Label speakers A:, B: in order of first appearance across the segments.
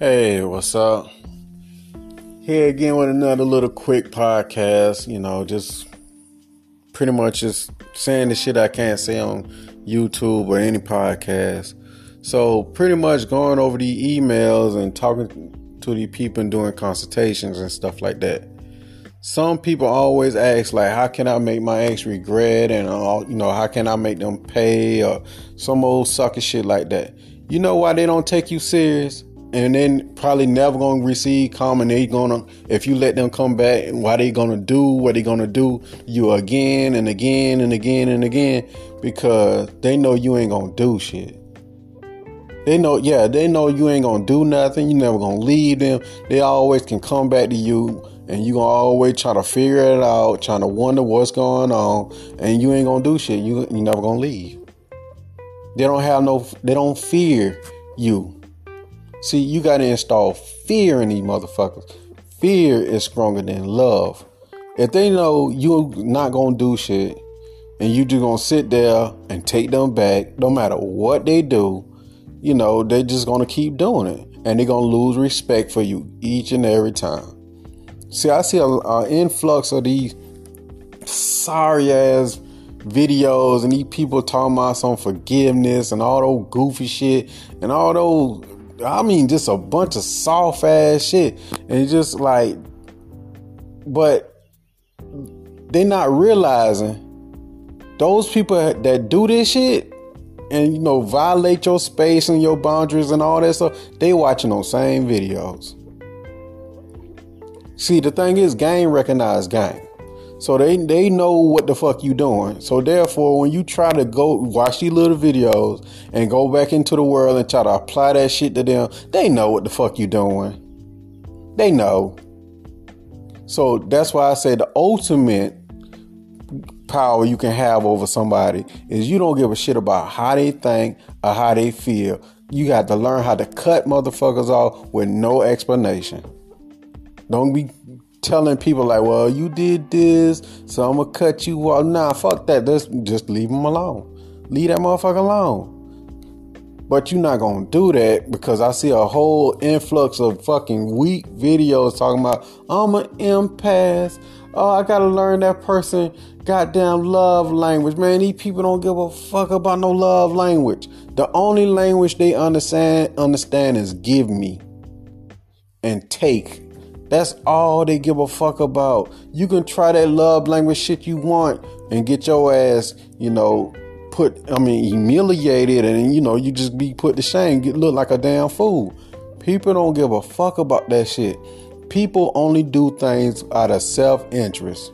A: Hey, what's up? Here again with another little quick podcast, you know, just pretty much just saying the shit I can't say on YouTube or any podcast. So, pretty much going over the emails and talking to the people and doing consultations and stuff like that. Some people always ask, like, how can I make my ex regret and, uh, you know, how can I make them pay or some old sucker shit like that. You know why they don't take you serious? And then probably never gonna receive comment. They gonna if you let them come back, why they gonna do what they gonna do you again and again and again and again because they know you ain't gonna do shit. They know, yeah, they know you ain't gonna do nothing. You never gonna leave them. They always can come back to you, and you gonna always try to figure it out, trying to wonder what's going on, and you ain't gonna do shit. You you never gonna leave. They don't have no. They don't fear you See, you got to install fear in these motherfuckers. Fear is stronger than love. If they know you're not gonna do shit and you just gonna sit there and take them back, no matter what they do, you know, they're just gonna keep doing it. And they're gonna lose respect for you each and every time. See, I see an influx of these sorry ass videos and these people talking about some forgiveness and all those goofy shit and all those I mean, just a bunch of soft ass shit. And just like, but they're not realizing those people that do this shit and you know violate your space and your boundaries and all that stuff, they watching those same videos. See, the thing is, game recognize game. So they they know what the fuck you doing. So therefore, when you try to go watch these little videos and go back into the world and try to apply that shit to them, they know what the fuck you doing. They know. So that's why I say the ultimate power you can have over somebody is you don't give a shit about how they think or how they feel. You got to learn how to cut motherfuckers off with no explanation. Don't be telling people like, well, you did this, so I'm gonna cut you off. Nah, fuck that. Just just leave them alone. Leave that motherfucker alone. But you're not gonna do that because I see a whole influx of fucking weak videos talking about I'm an empath. Oh, I gotta learn that person goddamn love language. Man, these people don't give a fuck about no love language. The only language they understand understand is give me and take that's all they give a fuck about. You can try that love language shit you want and get your ass, you know, put, I mean, humiliated and, you know, you just be put to shame, get look like a damn fool. People don't give a fuck about that shit. People only do things out of self interest.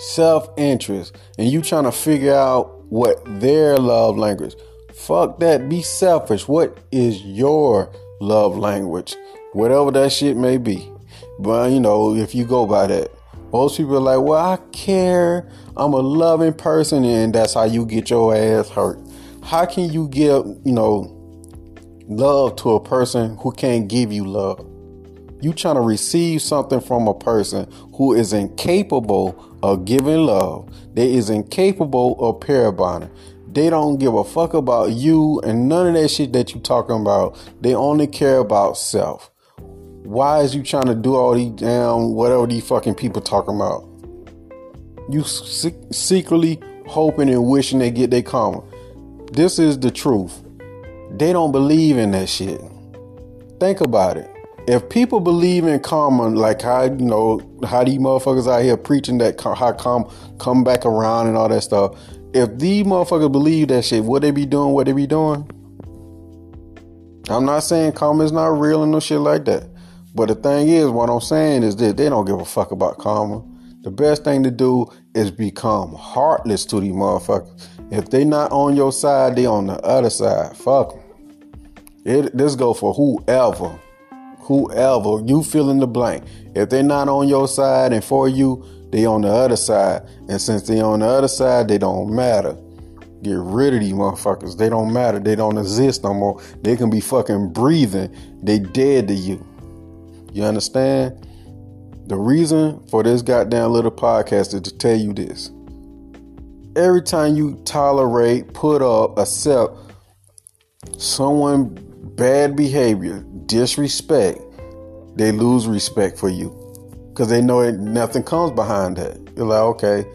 A: Self interest. And you trying to figure out what their love language. Fuck that. Be selfish. What is your love language? Whatever that shit may be. But you know, if you go by that, most people are like, well, I care. I'm a loving person, and that's how you get your ass hurt. How can you give, you know, love to a person who can't give you love? You trying to receive something from a person who is incapable of giving love. They is incapable of pair. They don't give a fuck about you and none of that shit that you talking about. They only care about self. Why is you trying to do all these damn whatever these fucking people talking about? You secretly hoping and wishing they get their karma. This is the truth. They don't believe in that shit. Think about it. If people believe in karma, like how you know how these motherfuckers out here preaching that how come come back around and all that stuff, if these motherfuckers believe that shit, what they be doing? What they be doing? I'm not saying karma is not real and no shit like that. But the thing is, what I'm saying is that they don't give a fuck about karma. The best thing to do is become heartless to these motherfuckers. If they not on your side, they on the other side. Fuck them. It, this go for whoever. Whoever. You fill in the blank. If they not on your side and for you, they on the other side. And since they on the other side, they don't matter. Get rid of these motherfuckers. They don't matter. They don't exist no more. They can be fucking breathing. They dead to you. You understand? The reason for this goddamn little podcast is to tell you this. Every time you tolerate, put up, accept someone bad behavior, disrespect, they lose respect for you because they know it, nothing comes behind that. You're like, okay,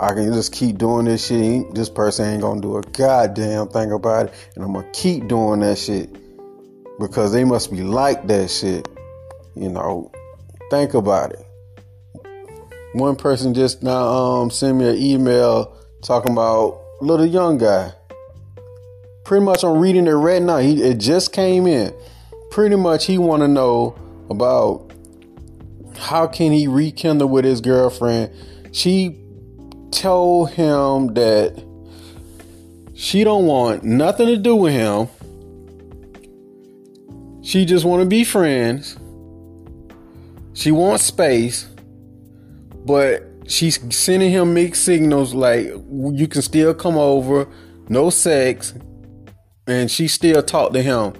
A: I can just keep doing this shit. This person ain't gonna do a goddamn thing about it, and I'm gonna keep doing that shit because they must be like that shit. You know, think about it. One person just now um, sent me an email talking about little young guy. Pretty much, I'm reading it right now. He it just came in. Pretty much, he want to know about how can he rekindle with his girlfriend. She told him that she don't want nothing to do with him. She just want to be friends. She wants space, but she's sending him mixed signals like you can still come over, no sex, and she still talk to him.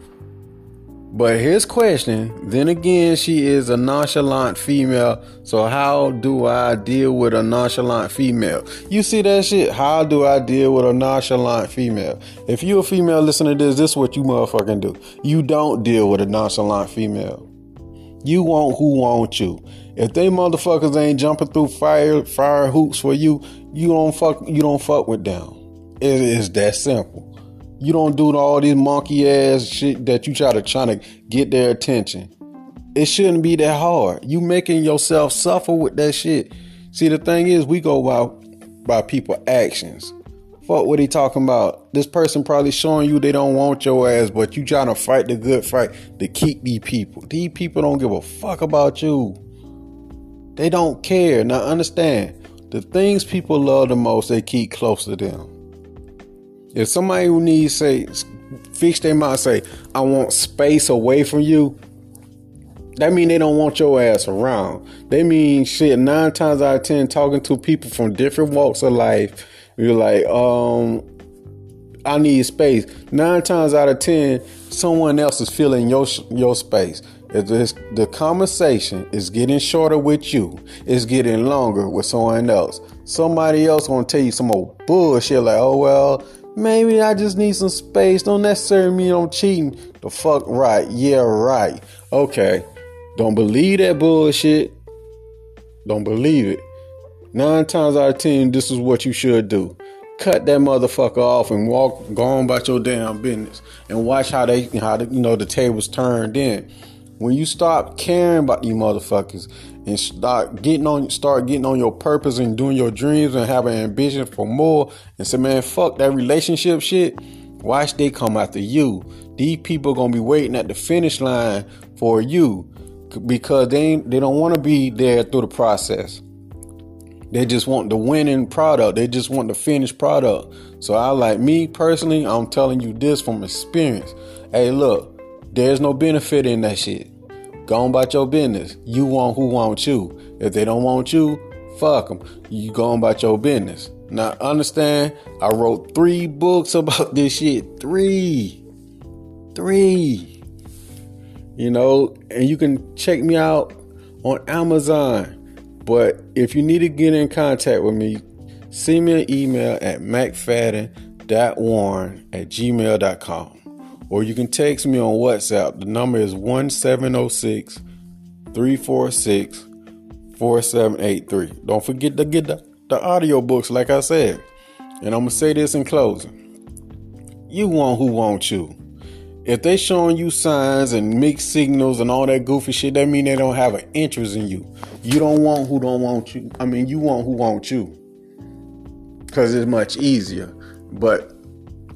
A: But his question, then again, she is a nonchalant female. So how do I deal with a nonchalant female? You see that shit? How do I deal with a nonchalant female? If you a female listening to this, this is what you motherfucking do. You don't deal with a nonchalant female. You want who want you. If they motherfuckers ain't jumping through fire fire hoops for you, you don't fuck you don't fuck with them. It is that simple. You don't do all this monkey ass shit that you try to try to get their attention. It shouldn't be that hard. You making yourself suffer with that shit. See, the thing is, we go by by people actions. Fuck what he talking about. This person probably showing you they don't want your ass, but you trying to fight the good fight to keep these people. These people don't give a fuck about you. They don't care. Now understand, the things people love the most, they keep close to them. If somebody who needs say fix their mind, say, I want space away from you, that mean they don't want your ass around. They mean shit nine times out of ten talking to people from different walks of life. You're like, um, I need space. Nine times out of ten, someone else is filling your your space. The conversation is getting shorter with you. It's getting longer with someone else. Somebody else gonna tell you some old bullshit like, oh well, Maybe I just need some space. Don't necessarily mean I'm cheating. The fuck right. Yeah, right. Okay. Don't believe that bullshit. Don't believe it. Nine times out of ten, this is what you should do. Cut that motherfucker off and walk, go on about your damn business, and watch how they, how the, you know the tables turned in. When you stop caring about these motherfuckers and start getting on start getting on your purpose and doing your dreams and having ambition for more and say, man, fuck that relationship shit. Watch they come after you. These people gonna be waiting at the finish line for you because they they don't want to be there through the process. They just want the winning product. They just want the finished product. So I like me personally, I'm telling you this from experience. Hey, look, there's no benefit in that shit. Go on about your business. You want who wants you. If they don't want you, fuck them. You go on about your business. Now, understand, I wrote three books about this shit. Three. Three. You know, and you can check me out on Amazon. But if you need to get in contact with me, send me an email at mcfadden.warren at gmail.com or you can text me on WhatsApp. The number is 1706 346 4783. Don't forget to get the, the audio books, like I said. And I'm going to say this in closing. You want who wants you. If they showing you signs and mixed signals and all that goofy shit, that mean they don't have an interest in you. You don't want who don't want you. I mean, you want who want you. Because it's much easier. But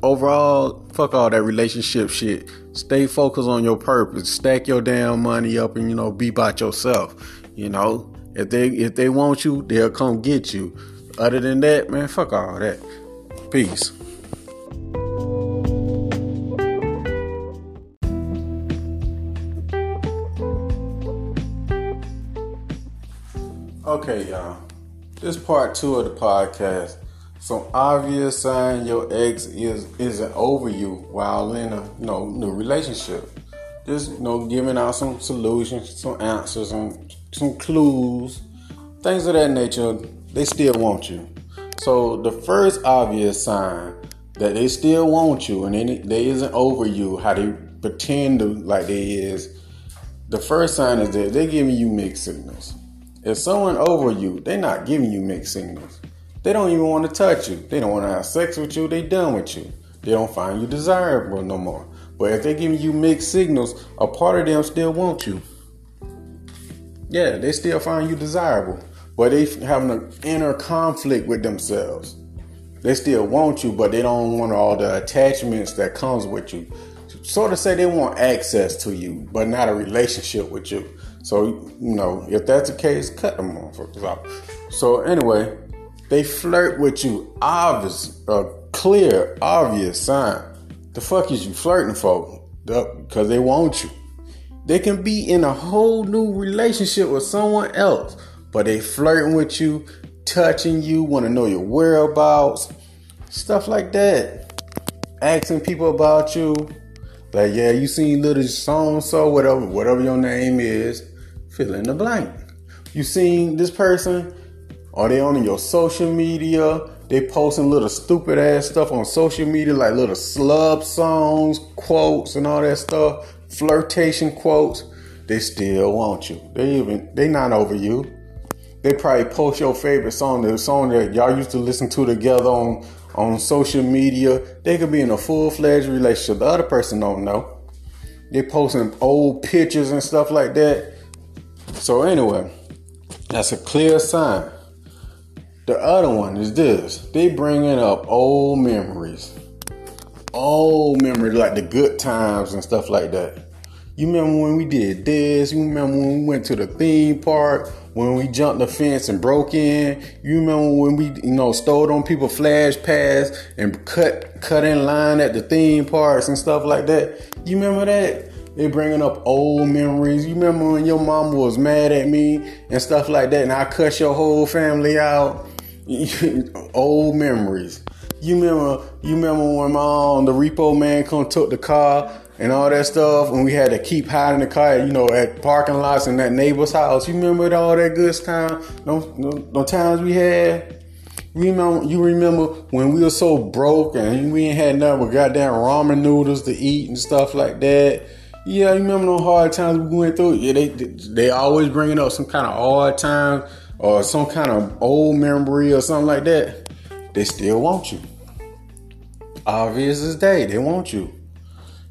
A: overall, fuck all that relationship shit. Stay focused on your purpose. Stack your damn money up and you know be by yourself. You know, if they if they want you, they'll come get you. Other than that, man, fuck all that. Peace. Okay, y'all. This part two of the podcast some obvious sign your ex is isn't over you while in a you know new relationship. Just you know, giving out some solutions, some answers, and some clues, things of that nature. They still want you. So the first obvious sign that they still want you and they, they isn't over you, how they pretend to like they is, the first sign is that they're giving you mixed signals. If someone over you, they're not giving you mixed signals. They don't even want to touch you. They don't want to have sex with you. They done with you. They don't find you desirable no more. But if they're giving you mixed signals, a part of them still want you. Yeah, they still find you desirable. But they having an inner conflict with themselves. They still want you, but they don't want all the attachments that comes with you. Sort of say they want access to you, but not a relationship with you. So, you know, if that's the case, cut them off. So anyway, they flirt with you, obvious, a clear, obvious sign. The fuck is you flirting for? Because they want you. They can be in a whole new relationship with someone else, but they flirting with you, touching you, want to know your whereabouts, stuff like that. Asking people about you, like yeah, you seen little so and so whatever, whatever your name is, fill in the blank. You seen this person? Are they on your social media? They posting little stupid ass stuff on social media, like little slub songs, quotes, and all that stuff, flirtation quotes. They still want you. They even they not over you. They probably post your favorite song, the song that y'all used to listen to together on on social media. They could be in a full fledged relationship. The other person don't know. They posting old pictures and stuff like that. So anyway, that's a clear sign the other one is this. They bringing up old memories. Old memories like the good times and stuff like that. You remember when we did this? You remember when we went to the theme park? When we jumped the fence and broke in? You remember when we, you know, stole on people flash pass and cut cut in line at the theme parks and stuff like that? You remember that? They bringing up old memories. You remember when your mama was mad at me and stuff like that, and I cut your whole family out? old memories. You remember? You remember when my um, the repo man come took the car and all that stuff, and we had to keep hiding the car, you know, at parking lots in that neighbor's house. You remember all that good time? No, times we had. You remember? You remember when we were so broke and we ain't had nothing but goddamn ramen noodles to eat and stuff like that. Yeah, you remember those hard times we went through? Yeah, they they always bringing up some kind of hard time or some kind of old memory or something like that, they still want you. Obvious as day, they want you.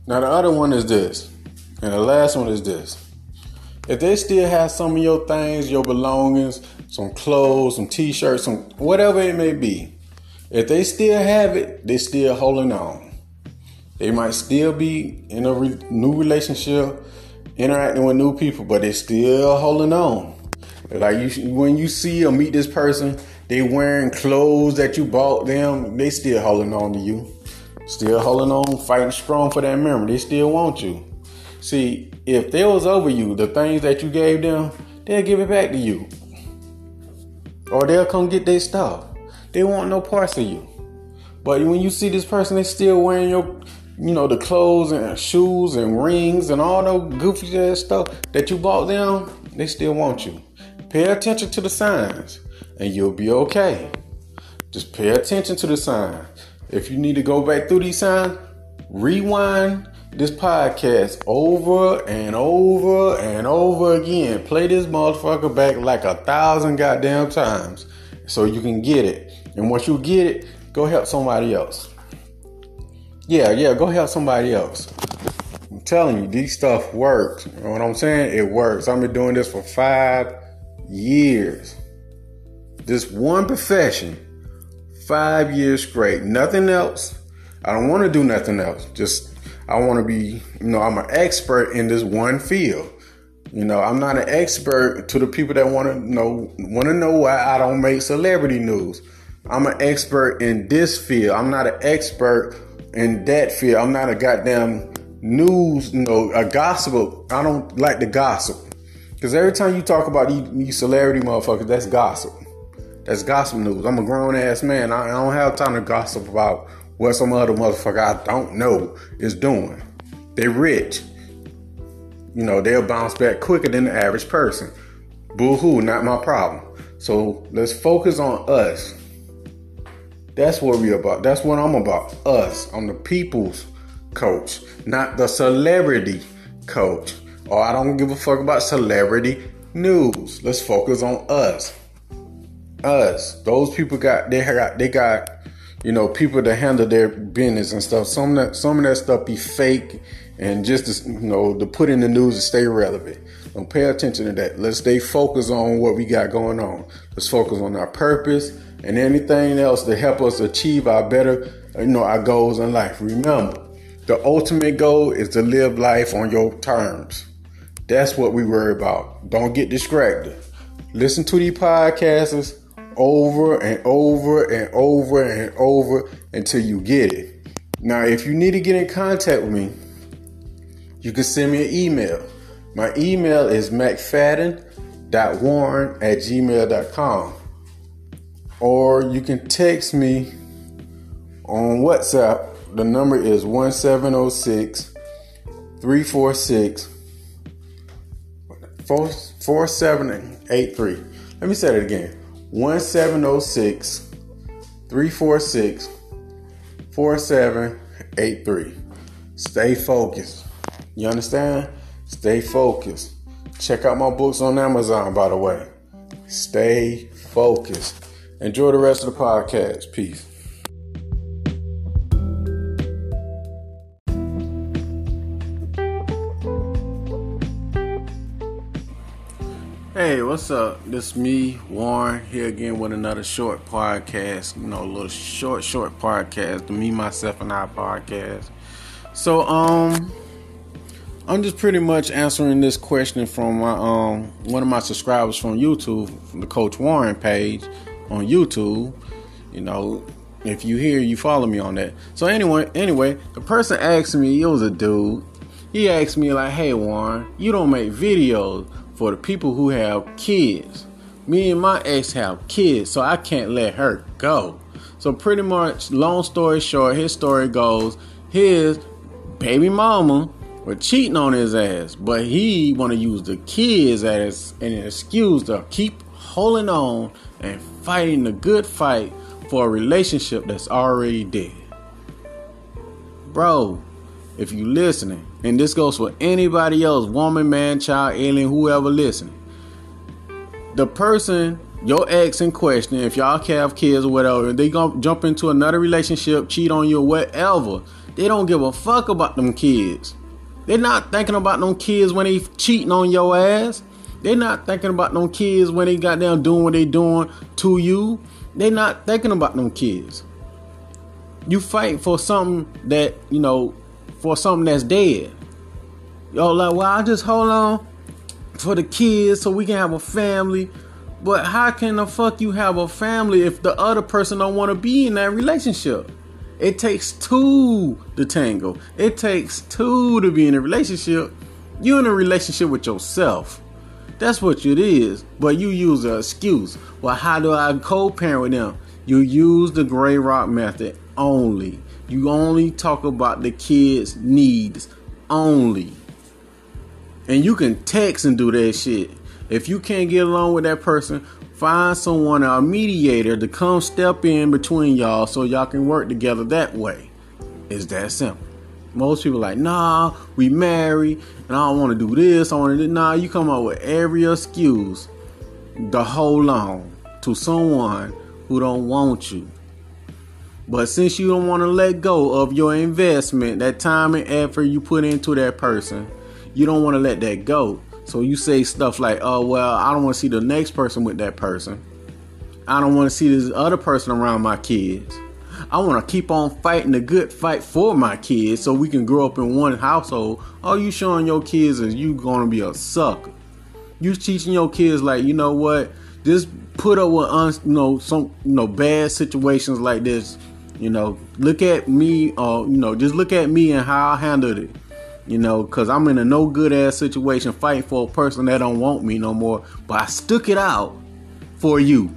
A: Now the other one is this, and the last one is this. If they still have some of your things, your belongings, some clothes, some t-shirts, some whatever it may be, if they still have it, they still holding on. They might still be in a re- new relationship, interacting with new people, but they're still holding on. Like you, when you see or meet this person, they wearing clothes that you bought them. They still holding on to you, still holding on, fighting strong for that memory. They still want you. See, if they was over you, the things that you gave them, they'll give it back to you, or they'll come get their stuff. They want no parts of you. But when you see this person, they still wearing your, you know, the clothes and shoes and rings and all the goofy ass stuff that you bought them. They still want you. Pay attention to the signs and you'll be okay. Just pay attention to the signs. If you need to go back through these signs, rewind this podcast over and over and over again. Play this motherfucker back like a thousand goddamn times so you can get it. And once you get it, go help somebody else. Yeah, yeah, go help somebody else. I'm telling you, these stuff works. You know what I'm saying? It works. I've been doing this for five years. This one profession, five years straight. Nothing else. I don't want to do nothing else. Just I want to be, you know, I'm an expert in this one field. You know, I'm not an expert to the people that want to know want to know why I don't make celebrity news. I'm an expert in this field. I'm not an expert in that field. I'm not a goddamn news, you know, a gospel. I don't like the gossip. Because every time you talk about these, these, celebrity motherfuckers, that's gossip. That's gossip news. I'm a grown ass man. I, I don't have time to gossip about what some other motherfucker I don't know is doing. They're rich. You know, they'll bounce back quicker than the average person. Boo hoo, not my problem. So let's focus on us. That's what we about. That's what I'm about. Us. I'm the people's coach, not the celebrity coach. Or I don't give a fuck about celebrity news. Let's focus on us. Us. Those people got they got they got you know people to handle their business and stuff. Some of that some of that stuff be fake and just to, you know to put in the news to stay relevant. Don't pay attention to that. Let's stay focused on what we got going on. Let's focus on our purpose and anything else to help us achieve our better, you know, our goals in life. Remember, the ultimate goal is to live life on your terms. That's what we worry about. Don't get distracted. Listen to these podcasts over and over and over and over until you get it. Now, if you need to get in contact with me, you can send me an email. My email is mcfadden.warren at gmail.com. Or you can text me on WhatsApp. The number is 1706 346 4783. Let me say it again 1706 346 4783. Stay focused. You understand? Stay focused. Check out my books on Amazon, by the way. Stay focused. Enjoy the rest of the podcast. Peace. Hey, what's up? This me, Warren, here again with another short podcast. You know, a little short, short podcast. The me, myself, and I podcast. So, um, I'm just pretty much answering this question from my um one of my subscribers from YouTube, from the Coach Warren page on YouTube. You know, if you hear, you follow me on that. So anyway, anyway, the person asked me, it was a dude. He asked me like, "Hey Warren, you don't make videos for the people who have kids. Me and my ex have kids, so I can't let her go." So pretty much, long story short, his story goes: his baby mama were cheating on his ass, but he want to use the kids as an excuse to keep holding on and fighting the good fight for a relationship that's already dead. Bro, if you listening, and this goes for anybody else, woman, man, child, alien, whoever listening. The person, your ex in question, if y'all have kids or whatever, they gonna jump into another relationship, cheat on you or whatever. They don't give a fuck about them kids. They're not thinking about them kids when they cheating on your ass. They're not thinking about them kids when they got down doing what they doing to you. They're not thinking about them kids. You fight for something that, you know, for something that's dead. Yo, like, well, I just hold on for the kids so we can have a family. But how can the fuck you have a family if the other person don't want to be in that relationship? It takes two to tango. It takes two to be in a relationship. You're in a relationship with yourself. That's what it is. But you use an excuse. Well, how do I co-parent with them? You use the gray rock method only. You only talk about the kids' needs only. And you can text and do that shit. If you can't get along with that person, find someone, a mediator, to come step in between y'all so y'all can work together that way. It's that simple. Most people like, nah, we married, and I don't want to do this. I want to do nah. You come up with every excuse to hold on to someone who don't want you. But since you don't want to let go of your investment, that time and effort you put into that person, you don't want to let that go. So you say stuff like, oh, well, I don't want to see the next person with that person. I don't want to see this other person around my kids. I want to keep on fighting the good fight for my kids so we can grow up in one household. All you showing your kids is you to be a sucker. You teaching your kids like, you know what? Just put up with un, you know some you know bad situations like this. You know, look at me, or uh, you know, just look at me and how I handled it you know, because I'm in a no good ass situation fighting for a person that don't want me no more. But I stuck it out for you.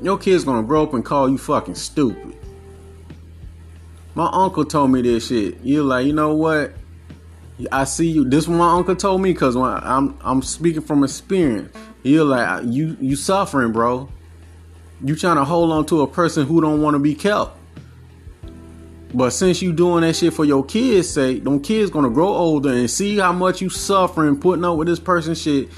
A: Your kid's gonna grow up and call you fucking stupid. My uncle told me this shit. You're like, you know what? I see you. This one my uncle told me because when I'm I'm speaking from experience. You're like you you suffering, bro. You trying to hold on to a person who don't want to be kept. But since you doing that shit for your kids' sake, them kids gonna grow older and see how much you suffering putting up with this person shit,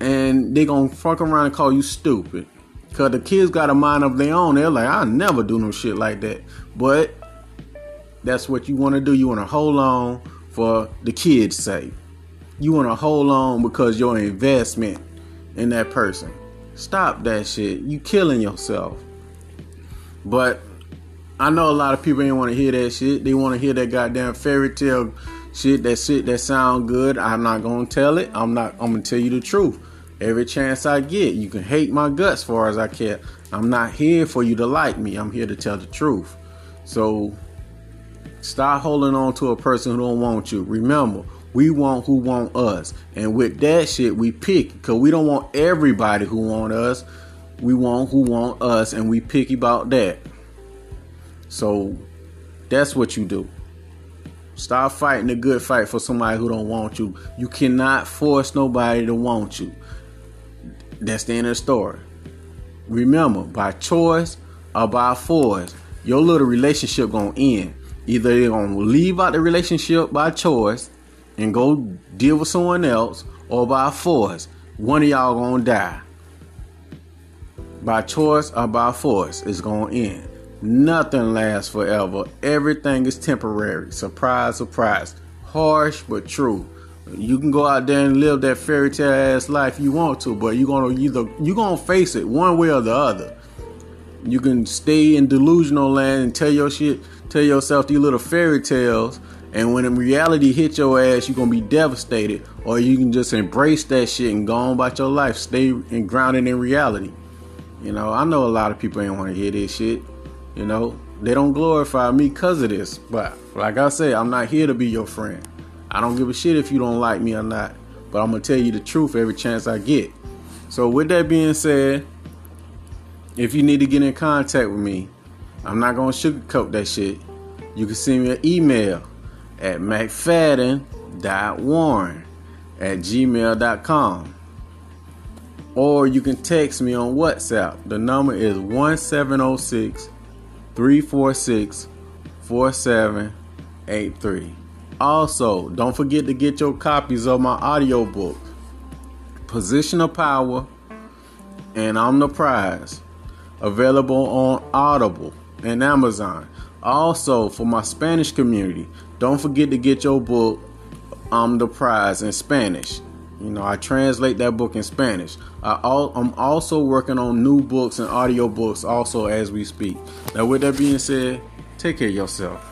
A: and they gonna fuck around and call you stupid. Cause the kids got a mind of their own. They're like, I never do no shit like that. But that's what you want to do. You want to hold on for the kids' sake. You want to hold on because your investment in that person. Stop that shit. You killing yourself. But I know a lot of people ain't want to hear that shit. They want to hear that goddamn fairy tale shit. That shit that sound good. I'm not gonna tell it. I'm not. I'm gonna tell you the truth. Every chance I get, you can hate my guts far as I care. I'm not here for you to like me. I'm here to tell the truth. So stop holding on to a person who don't want you. Remember, we want who want us. And with that shit, we pick because we don't want everybody who want us. We want who want us, and we picky about that. So that's what you do. Stop fighting a good fight for somebody who don't want you. You cannot force nobody to want you. That's the end of the story. Remember, by choice or by force, your little relationship gonna end. Either they're gonna leave out the relationship by choice and go deal with someone else, or by force, one of y'all gonna die. By choice or by force, it's gonna end. Nothing lasts forever. Everything is temporary. Surprise, surprise. Harsh but true. You can go out there and live that fairy tale ass life you want to, but you're gonna either you're gonna face it one way or the other. You can stay in delusional land and tell your shit, tell yourself these little fairy tales, and when reality hit your ass, you're gonna be devastated. Or you can just embrace that shit and go on about your life, stay and grounded in reality. You know, I know a lot of people ain't want to hear this shit. You know, they don't glorify me because of this. But like I said, I'm not here to be your friend. I don't give a shit if you don't like me or not. But I'm gonna tell you the truth every chance I get. So with that being said, if you need to get in contact with me, I'm not gonna sugarcoat that shit. You can send me an email at mcfadden.warren at gmail.com. Or you can text me on WhatsApp. The number is 1706 346 4783. Also, don't forget to get your copies of my audiobook, Position of Power and I'm the Prize, available on Audible and Amazon. Also, for my Spanish community, don't forget to get your book, I'm the Prize, in Spanish. You know, I translate that book in Spanish. I am also working on new books and audio books also as we speak. Now, with that being said, take care of yourself.